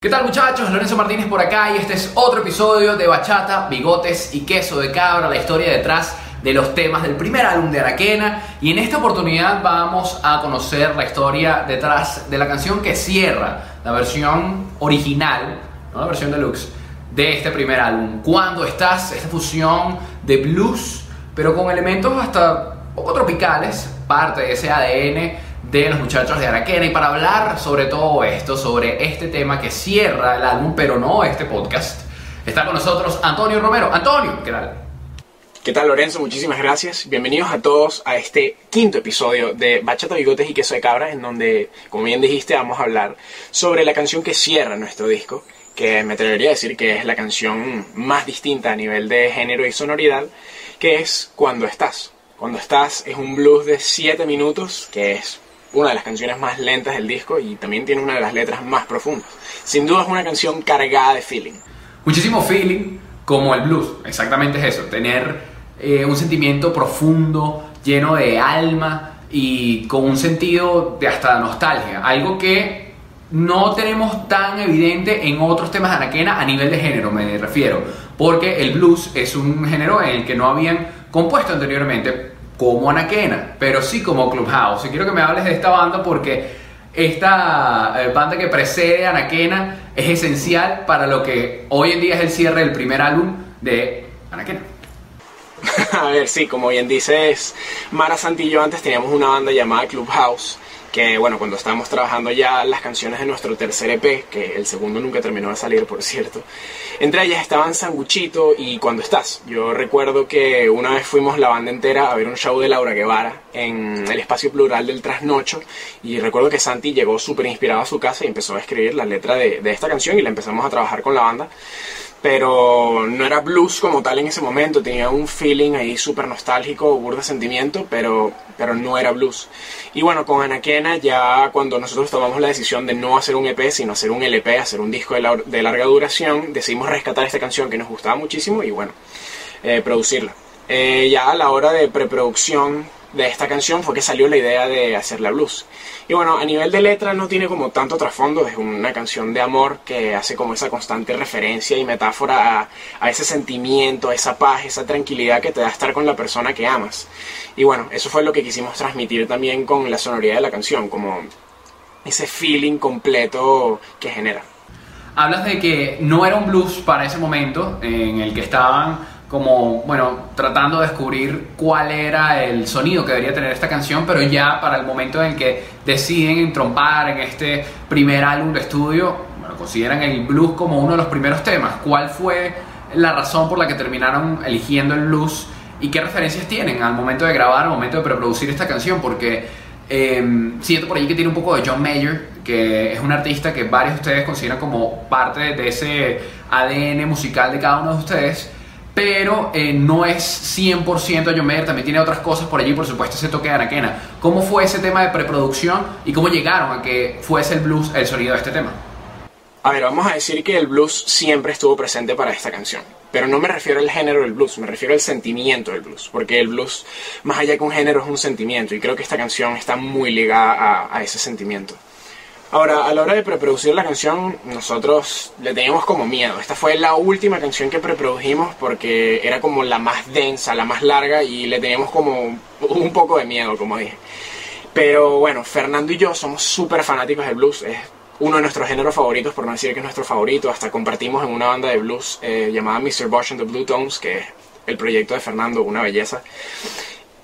¿Qué tal muchachos? Lorenzo Martínez por acá y este es otro episodio de Bachata, Bigotes y Queso de Cabra, la historia detrás de los temas del primer álbum de Araquena y en esta oportunidad vamos a conocer la historia detrás de la canción que cierra la versión original, no la versión deluxe, de este primer álbum. Cuando estás, esta fusión de blues, pero con elementos hasta poco tropicales, parte de ese ADN de los muchachos de Araquena y para hablar sobre todo esto, sobre este tema que cierra el álbum, pero no este podcast, está con nosotros Antonio Romero. Antonio, ¿qué tal? ¿Qué tal Lorenzo? Muchísimas gracias. Bienvenidos a todos a este quinto episodio de Bachata, Bigotes y Queso de Cabra, en donde, como bien dijiste, vamos a hablar sobre la canción que cierra nuestro disco, que me atrevería a decir que es la canción más distinta a nivel de género y sonoridad, que es Cuando estás. Cuando estás es un blues de 7 minutos, que es una de las canciones más lentas del disco y también tiene una de las letras más profundas. Sin duda es una canción cargada de feeling. Muchísimo feeling, como el blues, exactamente es eso, tener eh, un sentimiento profundo, lleno de alma y con un sentido de hasta nostalgia, algo que no tenemos tan evidente en otros temas de Anaquena a nivel de género, me refiero, porque el blues es un género en el que no habían compuesto anteriormente como Anaquena, pero sí como Clubhouse. Y quiero que me hables de esta banda porque esta eh, banda que precede a Anaquena es esencial para lo que hoy en día es el cierre del primer álbum de Anaquena. A ver, sí, como bien dices, Mara Santillo antes teníamos una banda llamada Clubhouse que bueno, cuando estábamos trabajando ya las canciones de nuestro tercer EP, que el segundo nunca terminó de salir, por cierto, entre ellas estaban Sanguchito y Cuando Estás. Yo recuerdo que una vez fuimos la banda entera a ver un show de Laura Guevara en el espacio plural del Trasnocho y recuerdo que Santi llegó súper inspirado a su casa y empezó a escribir la letra de, de esta canción y la empezamos a trabajar con la banda pero no era blues como tal en ese momento, tenía un feeling ahí súper nostálgico, burda sentimiento, pero, pero no era blues. Y bueno, con Ya cuando nosotros tomamos la decisión de no hacer un EP, sino hacer un LP, hacer un disco de, larga duración, decidimos rescatar esta canción que nos gustaba muchísimo y bueno, eh, producirla. Eh, ya a la hora de preproducción de esta canción fue que salió la idea de hacer la blues. Y bueno, a nivel de letra no tiene como tanto trasfondo, es una canción de amor que hace como esa constante referencia y metáfora a, ese sentimiento, a esa paz, esa tranquilidad que te da estar con la persona que amas. Y bueno, eso fue lo que quisimos transmitir también con la sonoridad de la canción, como ese feeling completo que genera. Hablas de que no era un blues para ese momento en el que estaban como, bueno, tratando de descubrir cuál era el sonido que debería tener esta canción, pero ya para el momento en el que deciden entrompar en este primer álbum de estudio, bueno, consideran el blues como uno de los primeros temas. ¿Cuál fue la razón por la que terminaron eligiendo el blues y qué referencias tienen al momento de grabar, al momento de preproducir esta canción? Porque eh, siento por ahí que tiene un poco de John Mayer, que es un artista que varios de ustedes consideran como parte de ese ADN musical de cada uno de ustedes pero eh, no es 100% John Mayer, también tiene otras cosas por allí, por supuesto, ese toque de Anaquena. ¿Cómo fue ese tema de preproducción y cómo llegaron a que fuese el blues el sonido de este tema? A ver, vamos a decir que el blues siempre estuvo presente para esta canción. Pero no me refiero al género del blues, me refiero al sentimiento del blues. Porque el blues, más allá que un género, es un sentimiento. Y creo que esta canción está muy ligada a ese sentimiento. Ahora, a la hora de preproducir la canción, nosotros le teníamos como miedo. Esta fue la última canción que preprodujimos porque era como la más densa, la más larga y le teníamos como un poco de miedo, como dije. Pero bueno, Fernando y yo somos súper fanáticos del blues. Es uno de nuestros géneros favoritos, por no decir que es nuestro favorito. Hasta compartimos en una banda de blues eh, llamada Mr. Bosch and the Blue Tones, que es el proyecto de Fernando, una belleza.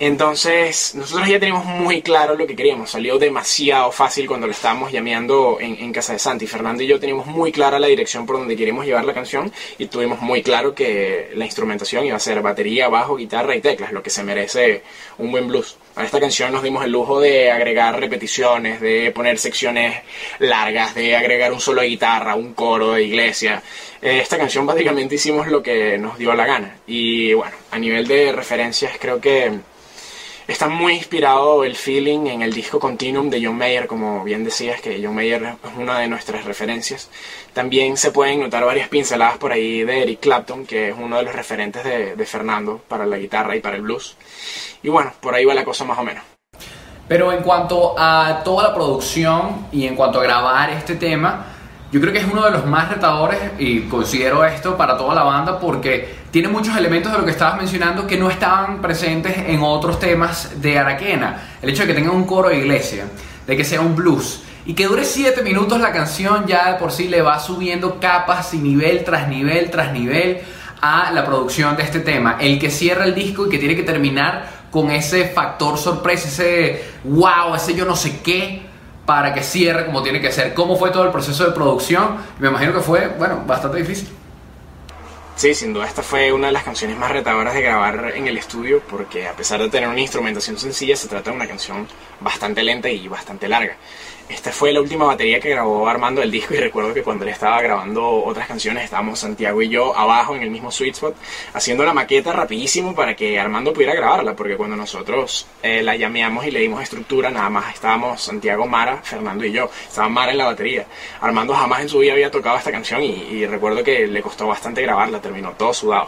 Entonces, nosotros ya teníamos muy claro lo que queríamos. Salió demasiado fácil cuando lo estábamos llameando en, casa de Santi. Fernando y yo teníamos muy clara la dirección por donde queríamos llevar la canción y tuvimos muy claro que la instrumentación iba a ser batería, bajo, guitarra y teclas, lo que se merece un buen blues. A esta canción nos dimos el lujo de agregar repeticiones, de poner secciones largas, de agregar un solo de guitarra, un coro de iglesia. Eh, esta canción básicamente hicimos lo que nos dio la gana. Y bueno, a nivel de referencias creo que Está muy inspirado el feeling en el disco Continuum de John Mayer, como bien decías, que John Mayer es una de nuestras referencias. También se pueden notar varias pinceladas por ahí de Eric Clapton, que es uno de los referentes de, de Fernando para la guitarra y para el blues. Y bueno, por ahí va la cosa más o menos. Pero en cuanto a toda la producción y en cuanto a grabar este tema, yo creo que es uno de los más retadores y considero esto para toda la banda porque tiene muchos elementos de lo que estabas mencionando que no estaban presentes en otros temas de Araquena. El hecho de que tenga un coro de iglesia, de que sea un blues y que dure 7 minutos la canción ya de por sí le va subiendo capas y nivel tras nivel tras nivel a la producción de este tema. El que cierra el disco y que tiene que terminar con ese factor sorpresa, ese wow, ese yo no sé qué para que cierre como tiene que ser. ¿Cómo fue todo el proceso de producción? Me imagino que fue, bueno, bastante difícil. Sí, sin duda esta fue una de las canciones más retadoras de grabar en el estudio porque a pesar de tener una instrumentación sencilla se trata de una canción bastante lenta y bastante larga. Esta fue la última batería que grabó Armando el disco y recuerdo que cuando él estaba grabando otras canciones estábamos Santiago y yo abajo en el mismo sweet spot haciendo la maqueta rapidísimo para que Armando pudiera grabarla porque cuando nosotros eh, la llameamos y le dimos estructura nada más estábamos Santiago, Mara, Fernando y yo. Estaba Mara en la batería. Armando jamás en su vida había tocado esta canción y recuerdo que le costó bastante grabarla, terminó todo sudado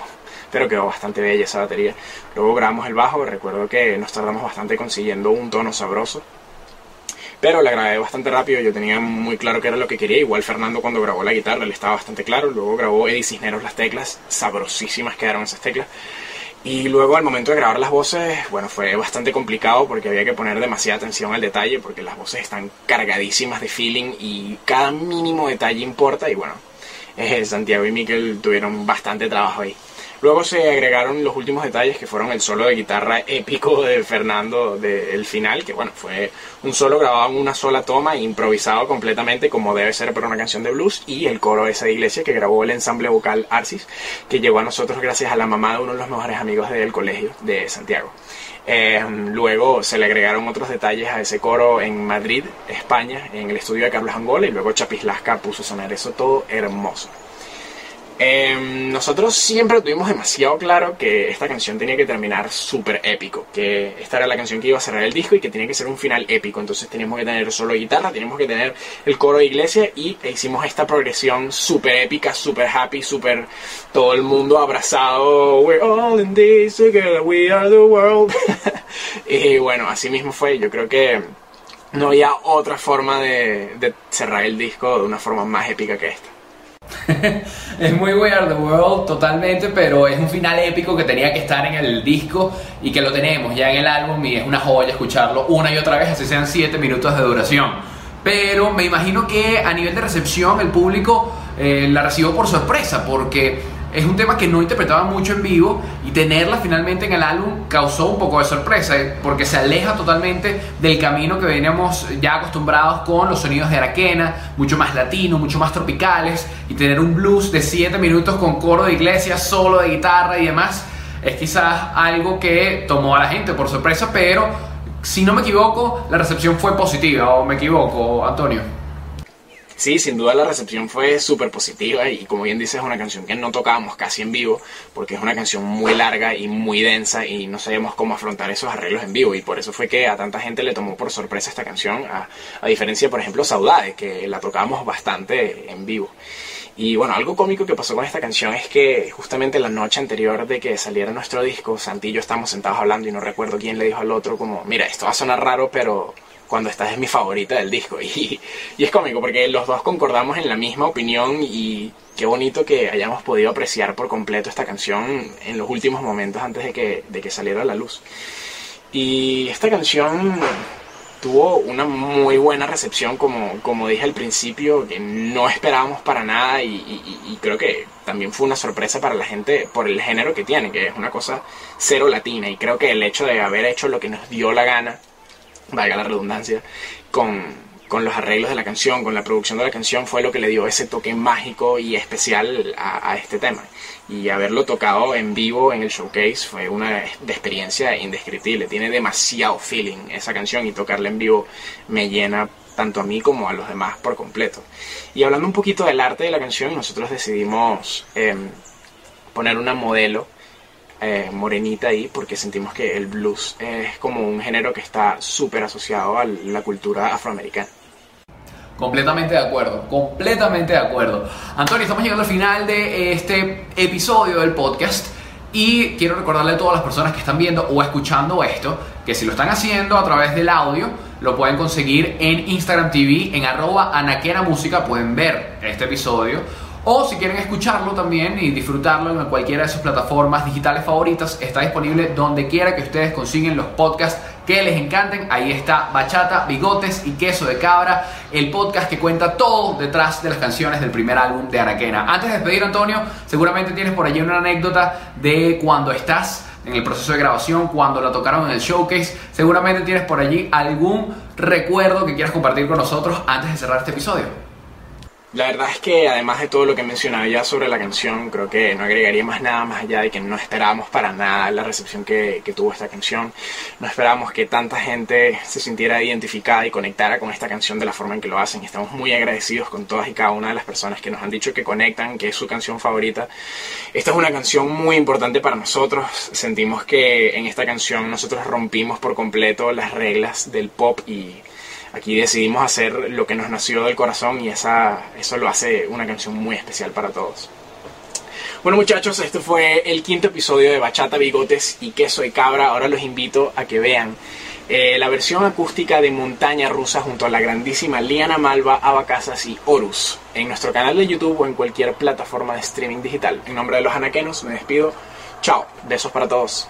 pero quedó bastante bella esa batería. Luego grabamos el bajo, recuerdo que nos tardamos bastante consiguiendo un tono sabroso pero la grabé bastante rápido, yo tenía muy claro qué era lo que quería, igual Fernando cuando grabó la guitarra le estaba bastante claro, luego grabó Eddie Cisneros las teclas, sabrosísimas quedaron esas teclas. Y luego al momento de grabar las voces, bueno, fue bastante complicado porque había que poner demasiada atención al detalle porque las voces están cargadísimas de feeling y cada mínimo detalle importa y bueno, eh, Santiago y Miquel tuvieron bastante trabajo ahí. Luego se agregaron los últimos detalles que fueron el solo de guitarra épico de Fernando del final, que bueno, fue un solo grabado en una sola toma, improvisado completamente como debe ser para una canción de blues, y el coro de esa iglesia que grabó el ensamble vocal Arcis, que llegó a nosotros gracias a la mamá de uno de los mejores amigos del colegio de Santiago. Eh, luego se le agregaron otros detalles a ese coro en Madrid, España, en el estudio de Carlos Angola, y luego Chapislasca puso a sonar eso todo hermoso. Em, nosotros siempre tuvimos demasiado claro que esta canción tenía que terminar súper épico, que esta era la canción que iba a cerrar el disco y que tenía que ser un final épico, entonces teníamos que tener solo guitarra, teníamos que tener el coro de iglesia y hicimos esta progresión súper épica, súper happy, súper todo el mundo abrazado, we're all in this together, we are the world. y bueno, así mismo fue, yo creo que no había otra forma de cerrar el disco de una forma más épica que esta. es muy We Are the World totalmente, pero es un final épico que tenía que estar en el disco y que lo tenemos ya en el álbum y es una joya escucharlo una y otra vez, así sean 7 minutos de duración. Pero me imagino que a nivel de recepción el público eh, la recibió por sorpresa, porque es un tema que no interpretaba mucho en vivo y tenerla finalmente en el álbum causó un poco de sorpresa eh, porque se aleja totalmente del camino que veníamos ya acostumbrados con los sonidos de Araquena, mucho más latino, mucho más tropicales y tener un blues de 7 minutos con coro de iglesia, solo de guitarra y demás es quizás algo que tomó a la gente por sorpresa, pero si no me equivoco, la recepción fue positiva o me equivoco, Antonio. Sí, sin duda la recepción fue súper positiva y como bien dices es una canción que no tocábamos casi en vivo porque es una canción muy larga y muy densa y no sabíamos cómo afrontar esos arreglos en vivo y por eso fue que a tanta gente le tomó por sorpresa esta canción a, diferencia por ejemplo Saudade que la tocábamos bastante en vivo. Y bueno, algo cómico que pasó con esta canción es que justamente la noche anterior de que saliera nuestro disco, Santi y yo estábamos sentados hablando y no recuerdo quién le dijo al otro como, mira, esto va a sonar raro, pero cuando esta es mi favorita del disco. Y, y, es cómico porque los dos concordamos en la misma opinión y qué bonito que hayamos podido apreciar por completo esta canción en los últimos momentos antes de que, de que saliera a la luz. Y esta canción tuvo una muy buena recepción, como, como dije al principio, que no esperábamos para nada y, y, creo que también fue una sorpresa para la gente por el género que tiene, que es una cosa cero latina. Y creo que el hecho de haber hecho lo que nos dio la gana valga la redundancia, con, con, los arreglos de la canción, con la producción de la canción, fue lo que le dio ese toque mágico y especial a, este tema. Y haberlo tocado en vivo en el showcase fue una experiencia indescriptible. Tiene demasiado feeling esa canción y tocarla en vivo me llena tanto a mí como a los demás por completo. Y hablando un poquito del arte de la canción, nosotros decidimos em, poner una modelo eh, morenita ahí porque sentimos que el blues es como un género que está súper asociado a la cultura afroamericana. Completamente de acuerdo, completamente de acuerdo. Antonio, estamos llegando al final de este episodio del podcast y quiero recordarle a todas las personas que están viendo o escuchando esto que si lo están haciendo a través del audio, lo pueden conseguir en Instagram TV, en arroba anaquena música, pueden ver este episodio. O si quieren escucharlo también y disfrutarlo en cualquiera de sus plataformas digitales favoritas, está disponible donde quiera que ustedes consiguen los podcasts que les encanten. Ahí está Bachata, Bigotes y Queso de Cabra, el podcast que cuenta todo detrás de las canciones del primer álbum de Anaquena. Antes de despedir, Antonio, seguramente tienes por allí una anécdota de cuando estás en el proceso de grabación, cuando la tocaron en el showcase. Seguramente tienes por allí algún recuerdo que quieras compartir con nosotros antes de cerrar este episodio. La verdad es que además de todo lo que mencionaba ya sobre la canción, creo que no agregaría más nada más allá de que no esperábamos para nada la recepción que, tuvo esta canción. No esperábamos que tanta gente se sintiera identificada y conectara con esta canción de la forma en que lo hacen. Estamos muy agradecidos con todas y cada una de las personas que nos han dicho que conectan, que es su canción favorita. Esta es una canción muy importante para nosotros. Sentimos que en esta canción nosotros rompimos por completo las reglas del pop y Aquí decidimos hacer lo que nos nació del corazón y esa, eso lo hace una canción muy especial para todos. Bueno muchachos, este fue el quinto episodio de Bachata, Bigotes y Queso de Cabra. Ahora los invito a que vean eh, la versión acústica de Montaña Rusa junto a la grandísima Liana Malva, Abacasas y Horus en nuestro canal de YouTube o en cualquier plataforma de streaming digital. En nombre de los anaquenos me despido. Chao, besos para todos.